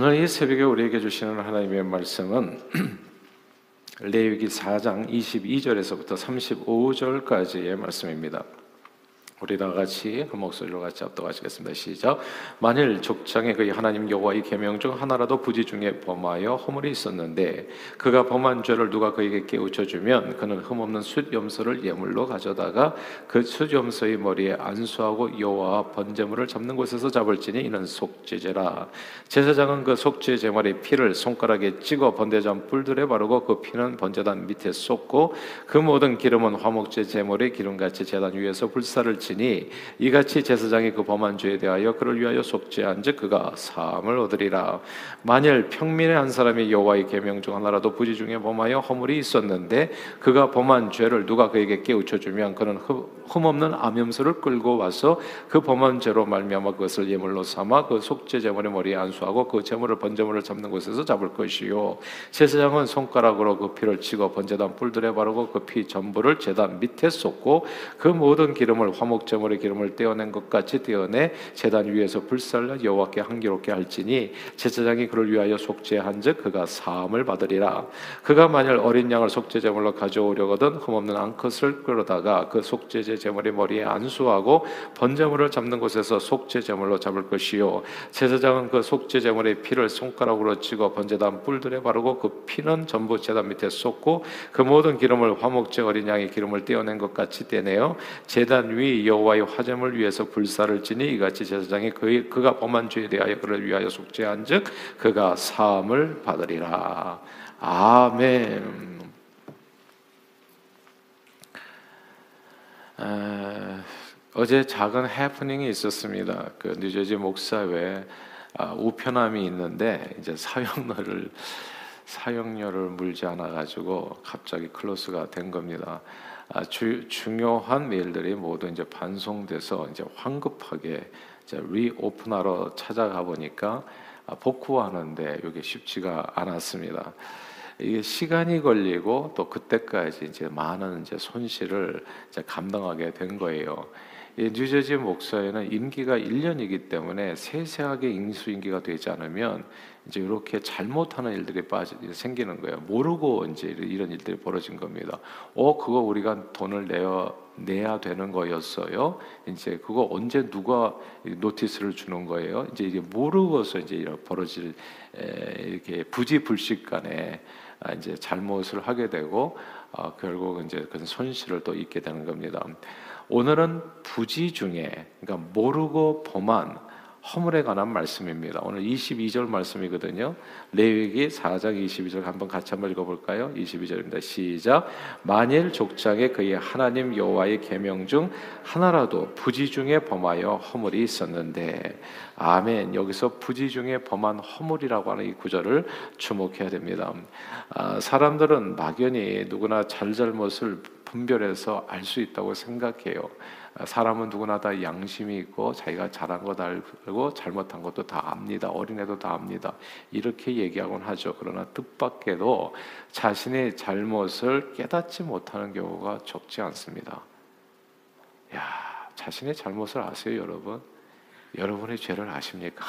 오늘 이 새벽에 우리에게 주시는 하나님의 말씀은 레위기 4장 22절에서부터 35절까지의 말씀입니다. 우리 다 같이 그 목소리로 같이 압도하시겠습니다. 시작. 만일 족장에 그의 하나님 여호와의 계명 중 하나라도 부지 중에 범하여 허물이 있었는데 그가 범한 죄를 누가 그에게 깨우쳐 주면 그는 흠없는 숫 염소를 예물로 가져다가 그숫 염소의 머리에 안수하고 여호와 번제물을 잡는 곳에서 잡을지니 이는 속죄제라. 제사장은 그 속죄 제물의 피를 손가락에 찍어 번제단 뿔들에 바르고 그 피는 번제단 밑에 쏟고 그 모든 기름은 화목제 제물의 기름같이 제단 위에서 불사를 치니 이같이 제사장이 그 범한 죄에 대하여 그를 위하여 속죄한즉 그가 사함을 얻으리라. 만일 평민의 한 사람이 여호와의 계명 중 하나라도 부지 중에 범하여 허물이 있었는데 그가 범한 죄를 누가 그에게 깨우쳐 주면 그는 흠없는 암염소를 끌고 와서 그 범한 죄로 말미암아 그것을 예물로 삼아 그 속죄 제물의 머리에 안수하고 그 제물을 번제물을 잡는 곳에서 잡을 것이요. 제사장은 손가락으로 그 피를 치고 번제단 뿔들에 바르고 그 피 전부를 제단 밑에 쏟고 그 모든 기름을 화목 목재물의 기름을 떼어낸 것 같이 떼어내 제단 위에서 불살라 여호와께 향기롭게 할지니 제사장이 그를 위하여 속죄한즉 그가 사함을 받으리라. 그가 만일 어린 양을 속죄 제물로 가져오려거든 흠없는 암컷을 끌어다가 그 속죄 제 물의 머리에 안수하고 번제물을 잡는 곳에서 속죄 제물로 잡을 것이요 제사장은 그 속죄 제물의 피를 손가락으로 찍어 번제단 뿔들에 바르고 그 피는 전부 제단 밑에 쏟고 그 모든 기름을 화목제 어린 양의 기름을 떼어낸 것 같이 떼내어 제단 위 여호와의 화제물 위에서 불사를 지니 이같이 제사장이 그, 그가 범한 죄에 대하여 그를 위하여 속죄한즉 그가 사함을 받으리라. 아멘. 에, 어제 작은 해프닝이 있었습니다. 그 뉴저지 목사회 아, 우편함이 있는데 이제 사형료를 사형료를 물지 않아 가지고 갑자기 클로스가 된 겁니다. 아, 주, 중요한 메일들이 모두 이제 반송돼서 이제 황급하게 이제 리오픈하러 찾아가 보니까 아, 복구하는데 이게 쉽지가 않았습니다. 이게 시간이 걸리고 또 그때까지 이제 많은 이제 손실을 이제 감당하게 된 거예요. 뉴저지 목사에는 임기가 1년이기 때문에 세세하게 인수인기가 되지 않으면 이제 이렇게 잘못하는 일들이 빠지 생기는 거예요. 모르고 이제 이런 일들이 벌어진 겁니다. 어 그거 우리가 돈을 내어 내야 되는 거였어요. 이제 그거 언제 누가 노티스를 주는 거예요? 이제 이게 모르고서 이제 벌어질 이렇게 부지불식간에 아, 이제 잘못을 하게 되고 어, 결국 이제 그 손실을 또 입게 되는 겁니다. 오늘은 부지 중에 그러니까 모르고 범한 허물에 관한 말씀입니다. 오늘 22절 말씀이거든요. 레위기 4장 22절 한번 같이 한번 읽어볼까요? 22절입니다. 시작. 만일 족장에 그의 하나님 여호와의 계명 중 하나라도 부지 중에 범하여 허물이 있었는데, 아멘. 여기서 부지 중에 범한 허물이라고 하는 이 구절을 주목해야 됩니다. 아, 사람들은 막연히 누구나 잘잘못을 분별해서 알 수 있다고 생각해요. 사람은 누구나 다 양심이 있고 자기가 잘한 것 알고 잘못한 것도 다 압니다. 어린애도 다 압니다. 이렇게 얘기하곤 하죠. 그러나 뜻밖에도 자신의 잘못을 깨닫지 못하는 경우가 적지 않습니다. 야, 자신의 잘못을 아세요, 여러분? 여러분의 죄를 아십니까?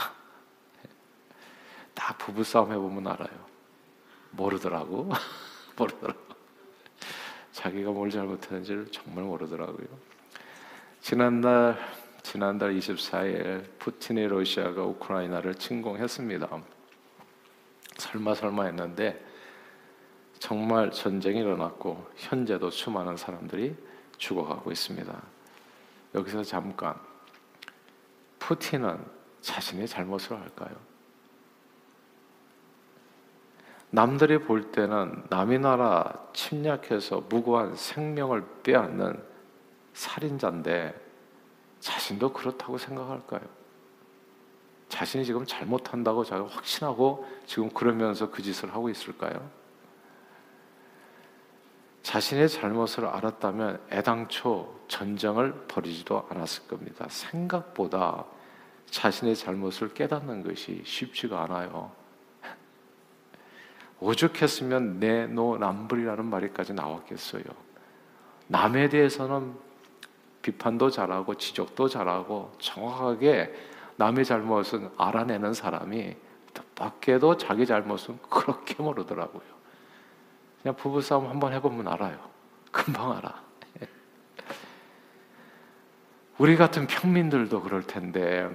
다 부부 싸움 해보면 알아요. 모르더라고, 모르더라고. 자기가 뭘 잘못했는지를 정말 모르더라고요. 지난달 지난달 24일 푸틴의 러시아가 우크라이나를 침공했습니다. 설마 설마 했는데 정말 전쟁이 일어났고 현재도 수많은 사람들이 죽어가고 있습니다. 여기서 잠깐 푸틴은 자신의 잘못을 알까요? 남들이 볼 때는 남의 나라 침략해서 무고한 생명을 빼앗는 살인자인데 자신도 그렇다고 생각할까요? 자신이 지금 잘못한다고 자기가 확신하고 지금 그러면서 그 짓을 하고 있을까요? 자신의 잘못을 알았다면 애당초 전쟁을 벌이지도 않았을 겁니다. 생각보다 자신의 잘못을 깨닫는 것이 쉽지가 않아요. 오죽했으면 내노남불이라는 말이까지 나왔겠어요. 남에 대해서는 비판도 잘하고 지적도 잘하고 정확하게 남의 잘못은 알아내는 사람이 뜻밖에도 자기 잘못은 그렇게 모르더라고요. 그냥 부부싸움 한번 해보면 알아요. 금방 알아. 우리 같은 평민들도 그럴 텐데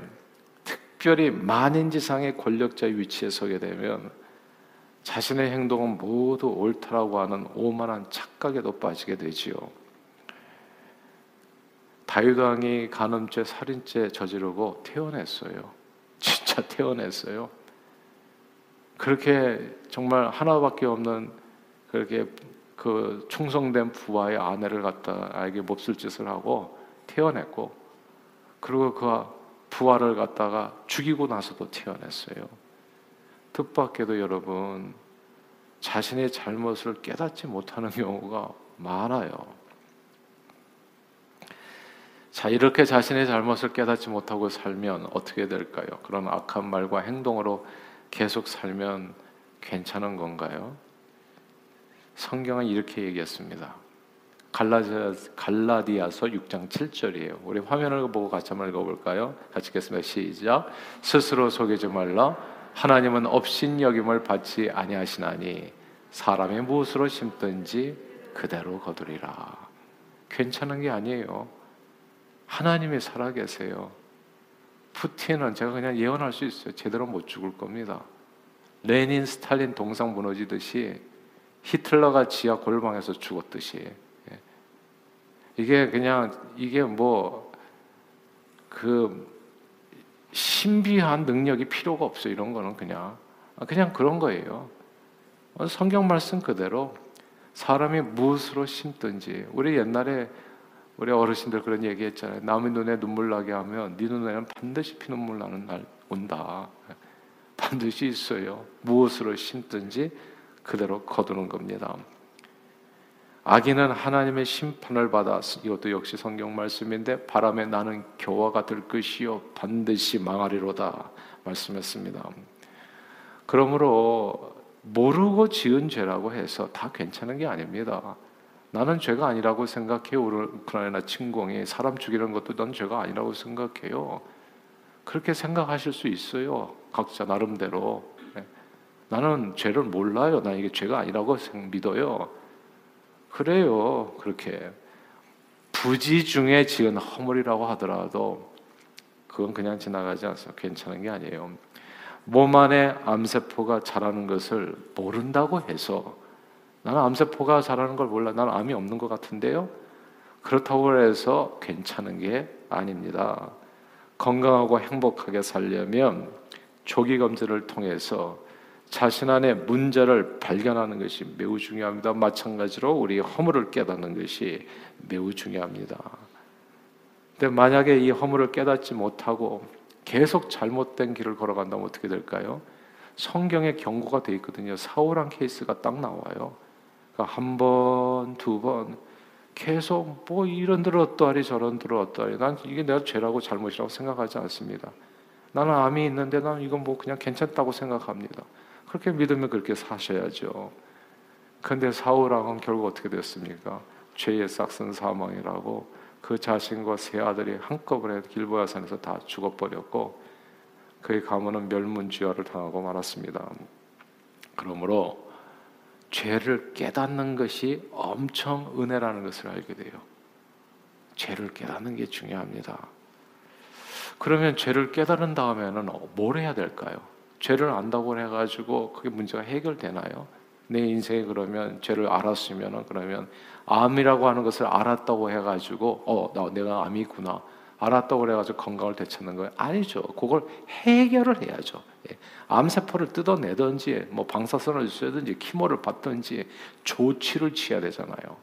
특별히 만인 지상의 권력자 위치에 서게 되면 자신의 행동은 모두 옳다라고 하는 오만한 착각에도 빠지게 되지요. 다윗 왕이 간음죄, 살인죄 저지르고 태어났어요. 진짜 태어났어요. 그렇게 정말 하나밖에 없는 그렇게 그 충성된 부하의 아내를 갖다 아에게 몹쓸 짓을 하고 태어냈고 그리고 그 부하를 갖다가 죽이고 나서도 태어났어요. 뜻밖에도 여러분 자신의 잘못을 깨닫지 못하는 경우가 많아요. 자, 이렇게 자신의 잘못을 깨닫지 못하고 살면 어떻게 될까요? 그런 악한 말과 행동으로 계속 살면 괜찮은 건가요? 성경은 이렇게 얘기했습니다. 갈라디아 서 6장 7절이에요. 우리 화면을 보고 같이 한번 읽어볼까요? 같이 읽겠습니다. 시작. 스스로 속이지 말라. 하나님은 업신 여김을 받지 아니하시나니 사람이 무엇으로 심든지 그대로 거두리라. 괜찮은 게 아니에요. 하나님이 살아계세요. 푸틴은 제가 그냥 예언할 수 있어요. 제대로 못 죽을 겁니다. 레닌, 스탈린 동상 무너지듯이 히틀러가 지하 골방에서 죽었듯이 예. 이게 그냥 이게 뭐 그 신비한 능력이 필요가 없어 이런 거는 그냥 그냥 그런 거예요. 성경 말씀 그대로 사람이 무엇으로 심든지 우리 옛날에 우리 어르신들 그런 얘기 했잖아요. 남의 눈에 눈물 나게 하면 네 눈에는 반드시 피눈물 나는 날 온다. 반드시 있어요. 무엇으로 심든지 그대로 거두는 겁니다. 악인은 하나님의 심판을 받아 이것도 역시 성경 말씀인데 바람에 나는 교화가 될 것이요 반드시 망하리로다 말씀했습니다. 그러므로 모르고 지은 죄라고 해서 다 괜찮은 게 아닙니다. 나는 죄가 아니라고 생각해요. 우크라이나 침공이 사람 죽이는 것도 난 죄가 아니라고 생각해요. 그렇게 생각하실 수 있어요. 각자 나름대로. 네. 나는 죄를 몰라요. 나 이게 죄가 아니라고 믿어요. 그래요. 그렇게 부지 중에 지은 허물이라고 하더라도 그건 그냥 지나가지 않아서 괜찮은 게 아니에요. 몸 안에 암세포가 자라는 것을 모른다고 해서 나는 암세포가 자라는 걸 몰라. 나는 암이 없는 것 같은데요. 그렇다고 해서 괜찮은 게 아닙니다. 건강하고 행복하게 살려면 조기 검진을 통해서 자신 안에 문제를 발견하는 것이 매우 중요합니다. 마찬가지로 우리 허물을 깨닫는 것이 매우 중요합니다. 근데 만약에 이 허물을 깨닫지 못하고 계속 잘못된 길을 걸어간다면 어떻게 될까요? 성경에 경고가 돼 있거든요. 사울한 케이스가 딱 나와요. 그러니까 한 번, 두 번 계속 뭐 이런 들어 어떠하리 저런 들어 어떠하리 난 이게 내가 죄라고 잘못이라고 생각하지 않습니다. 나는 암이 있는데 난 이건 뭐 그냥 괜찮다고 생각합니다. 그렇게 믿으면 그렇게 사셔야죠. 근데 사울 왕은 결국 어떻게 됐습니까? 죄의 싹슨 사망이라고 그 자신과 세 아들이 한꺼번에 길보야 산에서 다 죽어버렸고 그의 가문은 멸문지화를 당하고 말았습니다. 그러므로 죄를 깨닫는 것이 엄청 은혜라는 것을 알게 돼요. 죄를 깨닫는 게 중요합니다. 그러면 죄를 깨달은 다음에는 뭘 해야 될까요? 죄를 안다고 해가지고 그게 문제가 해결되나요? 내 인생에 그러면 죄를 알았으면 그러면 암이라고 하는 것을 알았다고 해가지고 어, 나 내가 암이구나. 알았다고 그래가지고 건강을 되찾는 거예요? 아니죠. 그걸 해결을 해야죠. 예. 암세포를 뜯어내든지 뭐 방사선을 쏘든지 키모를 받든지 조치를 취해야 되잖아요.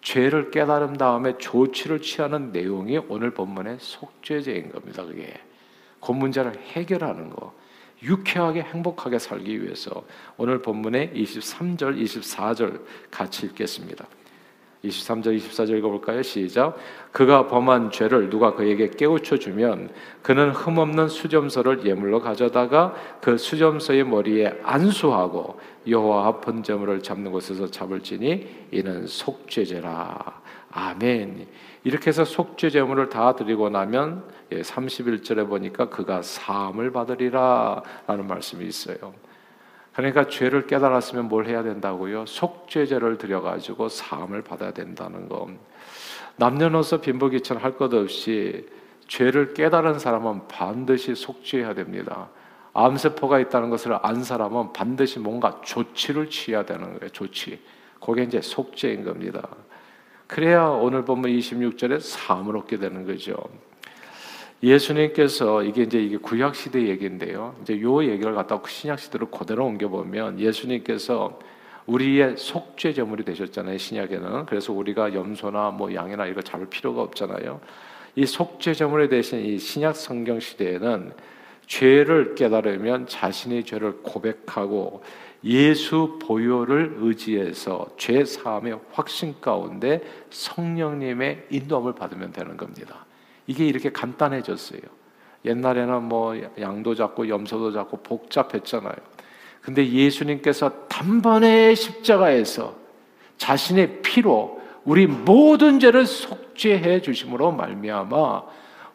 죄를 깨달은 다음에 조치를 취하는 내용이 오늘 본문의 속죄제인 겁니다. 그게 그 문제를 해결하는 거. 유쾌하게 행복하게 살기 위해서 오늘 본문의 23절, 24절 같이 읽겠습니다. 23절 24절 읽어볼까요? 시작. 그가 범한 죄를 누가 그에게 깨우쳐 주면 그는 흠없는 수점서를 예물로 가져다가 그 수점서의 머리에 안수하고 여호와 앞 번제물을 잡는 곳에서 잡을지니 이는 속죄제라. 아멘. 이렇게 해서 속죄 제물을 다 드리고 나면 31절에 예, 보니까 그가 사함을 받으리라 라는 말씀이 있어요. 그러니까 죄를 깨달았으면 뭘 해야 된다고요? 속죄제를 드려 가지고 사함을 받아야 된다는 거. 남녀노소 빈부귀천 할 것 없이 죄를 깨달은 사람은 반드시 속죄해야 됩니다. 암세포가 있다는 것을 안 사람은 반드시 뭔가 조치를 취해야 되는 거예요. 조치. 그게 이제 속죄인 겁니다. 그래야 오늘 본문 26절에 사함을 얻게 되는 거죠. 예수님께서 이게 이제 이게 구약 시대 얘기인데요. 이제 요 얘기를 갖다 신약 시대로 그대로 옮겨 보면 예수님께서 우리의 속죄 제물이 되셨잖아요. 신약에는. 그래서 우리가 염소나 뭐 양이나 이거 잡을 필요가 없잖아요. 이 속죄 제물에 대신 이 신약 성경 시대에는 죄를 깨달으면 자신의 죄를 고백하고 예수 보혈을 의지해서 죄 사함의 확신 가운데 성령님의 인도함을 받으면 되는 겁니다. 이게 이렇게 간단해졌어요. 옛날에는 뭐 양도 잡고 염소도 잡고 복잡했잖아요. 근데 예수님께서 단번에 십자가에서 자신의 피로 우리 모든 죄를 속죄해 주심으로 말미암아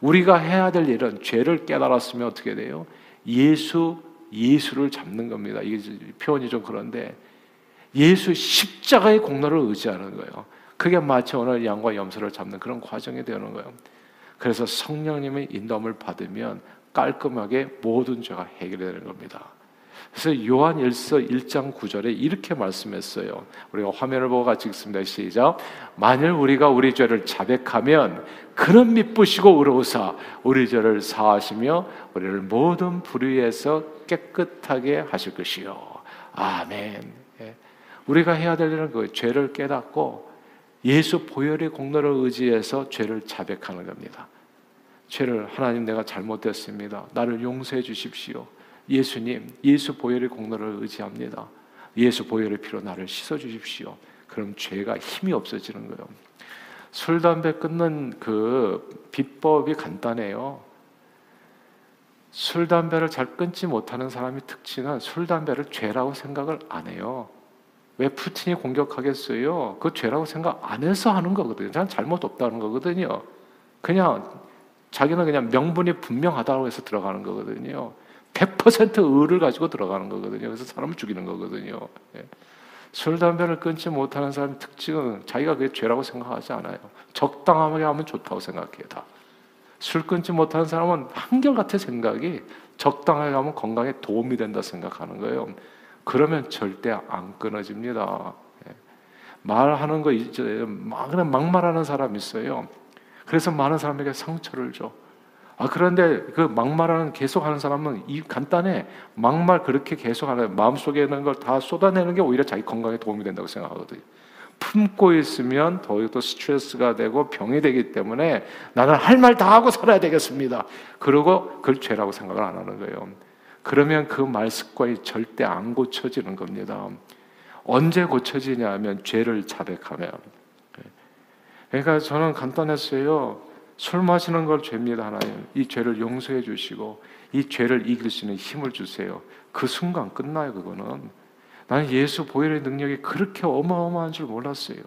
우리가 해야 될 일은 죄를 깨달았으면 어떻게 돼요? 예수 예수를 잡는 겁니다. 이게 표현이 좀 그런데 예수 십자가의 공로를 의지하는 거예요. 그게 마치 오늘 양과 염소를 잡는 그런 과정이 되는 거예요. 그래서 성령님의 인도함을 받으면 깔끔하게 모든 죄가 해결되는 겁니다. 그래서 요한 1서 1장 9절에 이렇게 말씀했어요. 우리가 화면을 보고 같이 읽습니다. 시작. 만일 우리가 우리 죄를 자백하면 그는 미쁘시고 의로우사 우리 죄를 사하시며 우리를 모든 불의에서 깨끗하게 하실 것이요. 아멘. 예. 우리가 해야 될 일은 그 죄를 깨닫고 예수 보혈의 공로를 의지해서 죄를 자백하는 겁니다. 죄를 하나님 내가 잘못됐습니다. 나를 용서해 주십시오. 예수님, 예수 보혈의 공로를 의지합니다. 예수 보혈의 피로 나를 씻어 주십시오. 그럼 죄가 힘이 없어지는 거예요. 술 담배 끊는 그 비법이 간단해요. 술 담배를 잘 끊지 못하는 사람의 특징은 술 담배를 죄라고 생각을 안 해요. 왜 푸틴이 공격하겠어요? 그 죄라고 생각 안 해서 하는 거거든요. 난 잘못 없다는 거거든요. 그냥 자기는 그냥 명분이 분명하다고 해서 들어가는 거거든요. 100% 의를 가지고 들어가는 거거든요. 그래서 사람을 죽이는 거거든요. 예. 술, 담배를 끊지 못하는 사람의 특징은 자기가 그게 죄라고 생각하지 않아요. 적당하게 하면 좋다고 생각해요, 다. 술 끊지 못하는 사람은 한결같은 생각이 적당하게 하면 건강에 도움이 된다 생각하는 거예요. 그러면 절대 안 끊어집니다. 예. 말하는 거 이제 막 그냥 막말하는 사람 있어요. 그래서 많은 사람에게 상처를 줘. 아 그런데 그 막말하는 계속하는 사람은 이 간단해 막말 그렇게 계속하는 마음 속에 있는 걸 다 쏟아내는 게 오히려 자기 건강에 도움이 된다고 생각하거든요. 품고 있으면 더욱더 스트레스가 되고 병이 되기 때문에 나는 할 말 다 하고 살아야 되겠습니다. 그러고 그걸 죄라고 생각을 안 하는 거예요. 그러면 그 말 습관이 절대 안 고쳐지는 겁니다. 언제 고쳐지냐 하면 죄를 자백하면. 그러니까 저는 간단했어요. 술 마시는 걸 죄입니다, 하나님. 이 죄를 용서해 주시고 이 죄를 이길 수 있는 힘을 주세요. 그 순간 끝나요, 그거는. 나는 예수 보혈의 능력이 그렇게 어마어마한 줄 몰랐어요.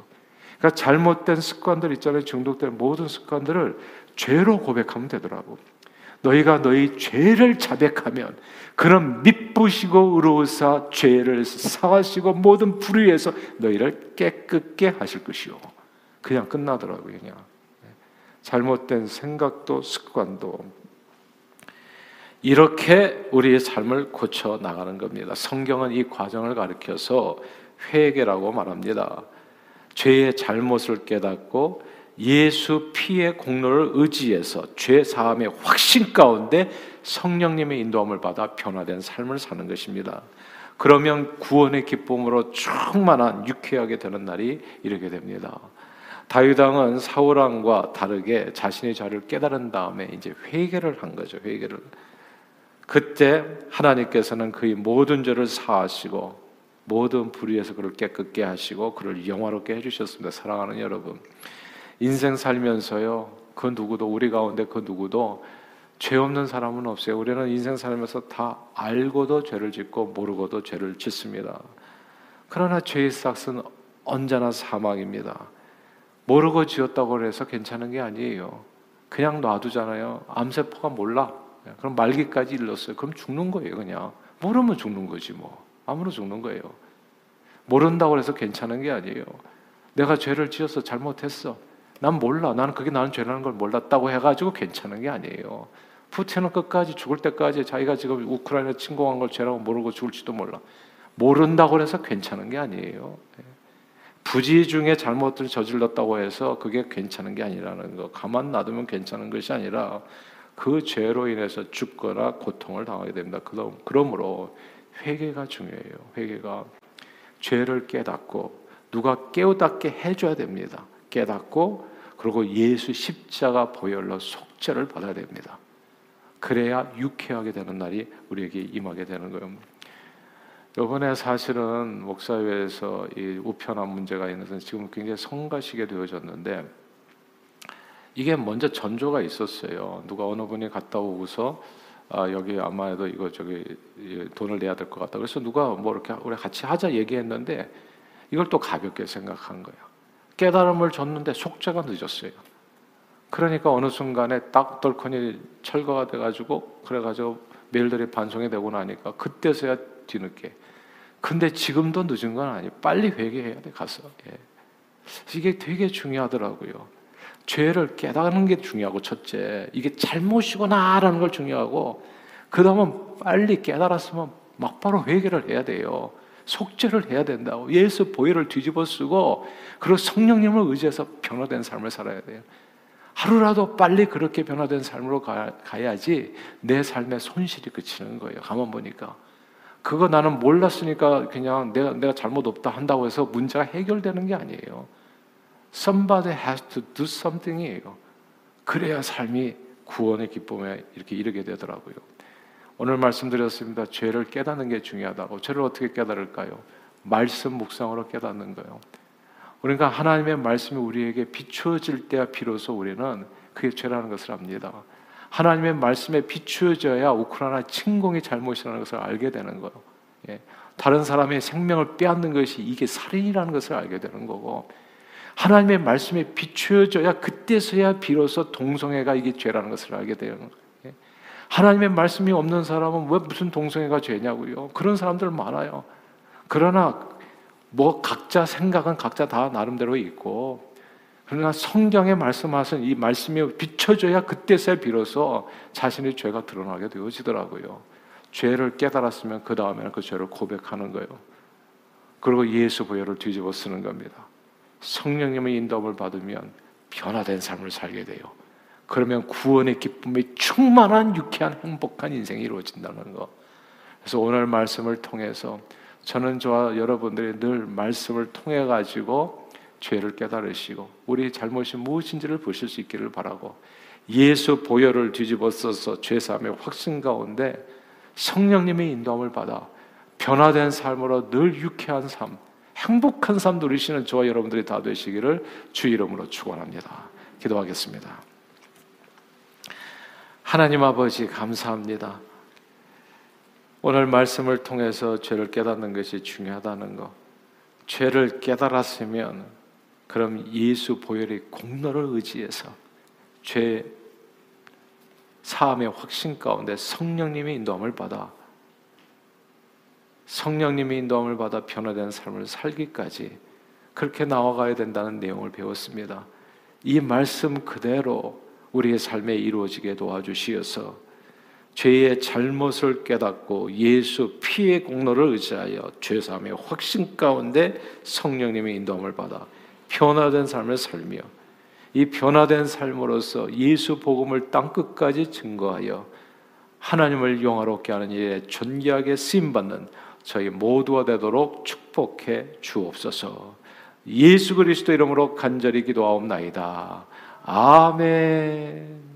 그러니까 잘못된 습관들 있잖아요. 중독된 모든 습관들을 죄로 고백하면 되더라고. 너희가 너희 죄를 자백하면 그런 미쁘시고 의로우사 죄를 사하시고 모든 불의에서 너희를 깨끗게 하실 것이요. 그냥 끝나더라고요, 그냥. 잘못된 생각도 습관도 이렇게 우리의 삶을 고쳐 나가는 겁니다. 성경은 이 과정을 가리켜서 회개라고 말합니다. 죄의 잘못을 깨닫고 예수 피의 공로를 의지해서 죄 사함의 확신 가운데 성령님의 인도함을 받아 변화된 삶을 사는 것입니다. 그러면 구원의 기쁨으로 충만한 유쾌하게 되는 날이 이르게 됩니다. 다윗 왕은 사울 왕과 다르게 자신의 죄를 깨달은 다음에 이제 회개를 한 거죠. 회개를. 그때 하나님께서는 그의 모든 죄를 사하시고 모든 불의에서 그를 깨끗게 하시고 그를 영화롭게 해주셨습니다. 사랑하는 여러분, 인생 살면서요, 그 누구도 우리 가운데 그 누구도 죄 없는 사람은 없어요. 우리는 인생 살면서 다 알고도 죄를 짓고 모르고도 죄를 짓습니다. 그러나 죄의 싹은 언제나 사망입니다. 모르고 지었다고 해서 괜찮은 게 아니에요. 그냥 놔두잖아요. 암세포가 몰라. 그럼 말기까지 일렀어요. 그럼 죽는 거예요, 그냥. 모르면 죽는 거지 뭐. 아무로 죽는 거예요. 모른다고 해서 괜찮은 게 아니에요. 내가 죄를 지어서 잘못했어. 난 몰라. 나는 그게 나는 죄라는 걸 몰랐다고 해가지고 괜찮은 게 아니에요. 푸틴은 끝까지 죽을 때까지 자기가 지금 우크라이나 침공한 걸 죄라고 모르고 죽을지도 몰라. 모른다고 해서 괜찮은 게 아니에요. 부지 중에 잘못을 저질렀다고 해서 그게 괜찮은 게 아니라는 거. 가만 놔두면 괜찮은 것이 아니라 그 죄로 인해서 죽거나 고통을 당하게 됩니다. 그러므로 회개가 중요해요. 회개가 죄를 깨닫고 누가 깨우닫게 해줘야 됩니다. 깨닫고 그리고 예수 십자가 보혈로 속죄를 받아야 됩니다. 그래야 유쾌하게 되는 날이 우리에게 임하게 되는 거예요. 이번에 사실은 목사회에서 이 우편함 문제가 있어서 지금 굉장히 성가시게 되어졌는데 이게 먼저 전조가 있었어요. 누가 어느 분이 갔다 오고서 아, 여기 아마도 이거 저기 돈을 내야 될 것 같다. 그래서 누가 뭐 이렇게 우리 같이 하자 얘기했는데 이걸 또 가볍게 생각한 거예요. 깨달음을 줬는데 속죄가 늦었어요. 그러니까 어느 순간에 딱 덜커니 철거가 돼가지고 그래가지고 메일들이 반송이 되고 나니까 그때서야 뒤늦게. 근데 지금도 늦은 건 아니에요. 빨리 회개해야 돼 가서. 예. 이게 되게 중요하더라고요. 죄를 깨닫는 게 중요하고 첫째 이게 잘못이구나라는 걸 중요하고 그 다음은 빨리 깨달았으면 막바로 회개를 해야 돼요. 속죄를 해야 된다고 예수 보혈을 뒤집어 쓰고 그리고 성령님을 의지해서 변화된 삶을 살아야 돼요. 하루라도 빨리 그렇게 변화된 삶으로 가, 야지내 삶의 손실이 그치는 거예요. 가만 보니까 그거 나는 몰랐으니까 그냥 내가 내가 잘못 없다 한다고 해서 문제가 해결되는 게 아니에요. Somebody has to do something이에요. 그래야 삶이 구원의 기쁨에 이렇게 이르게 되더라고요. 오늘 말씀드렸습니다. 죄를 깨닫는 게 중요하다고. 죄를 어떻게 깨달을까요? 말씀 묵상으로 깨닫는 거예요. 그러니까 하나님의 말씀이 우리에게 비추어질 때야 비로소 우리는 그게 죄라는 것을 압니다. 하나님의 말씀에 비추어져야 우크라이나 침공이 잘못이라는 것을 알게 되는 거예요. 예. 다른 사람의 생명을 빼앗는 것이 이게 살인이라는 것을 알게 되는 거고 하나님의 말씀에 비추어져야 그때서야 비로소 동성애가 이게 죄라는 것을 알게 되는 거예요. 하나님의 말씀이 없는 사람은 왜 무슨 동성애가 죄냐고요? 그런 사람들 많아요. 그러나 뭐 각자 생각은 각자 다 나름대로 있고 그러나 성경에 말씀하신 이 말씀이 비춰져야 그때서야 비로소 자신의 죄가 드러나게 되어지더라고요. 죄를 깨달았으면 그 다음에는 그 죄를 고백하는 거예요. 그리고 예수 부여를 뒤집어 쓰는 겁니다. 성령님의 인도함을 받으면 변화된 삶을 살게 돼요. 그러면 구원의 기쁨이 충만한 유쾌한 행복한 인생이 이루어진다는 거. 그래서 오늘 말씀을 통해서 저는 저와 여러분들이 늘 말씀을 통해 가지고 죄를 깨달으시고 우리 잘못이 무엇인지를 보실 수 있기를 바라고 예수 보혈을 뒤집어 써서 죄 사함의 확신 가운데 성령님의 인도함을 받아 변화된 삶으로 늘 유쾌한 삶, 행복한 삶 누리시는 저와 여러분들이 다 되시기를 주 이름으로 축원합니다. 기도하겠습니다. 하나님 아버지 감사합니다. 오늘 말씀을 통해서 죄를 깨닫는 것이 중요하다는 것. 죄를 깨달았으면 그럼 예수 보혈의 공로를 의지해서 죄 사함의 확신 가운데 성령님의 인도함을 받아 성령님의 인도함을 받아 변화된 삶을 살기까지 그렇게 나아가야 된다는 내용을 배웠습니다. 이 말씀 그대로 우리의 삶에 이루어지게 도와주시어서 죄의 잘못을 깨닫고 예수 피의 공로를 의지하여 죄사함의 확신 가운데 성령님의 인도함을 받아 변화된 삶을 살며 이 변화된 삶으로서 예수 복음을 땅 끝까지 증거하여 하나님을 영화롭게 하는 일에 존귀하게 쓰임 받는 저희 모두가 되도록 축복해 주옵소서. 예수 그리스도 이름으로 간절히 기도하옵나이다. 아멘.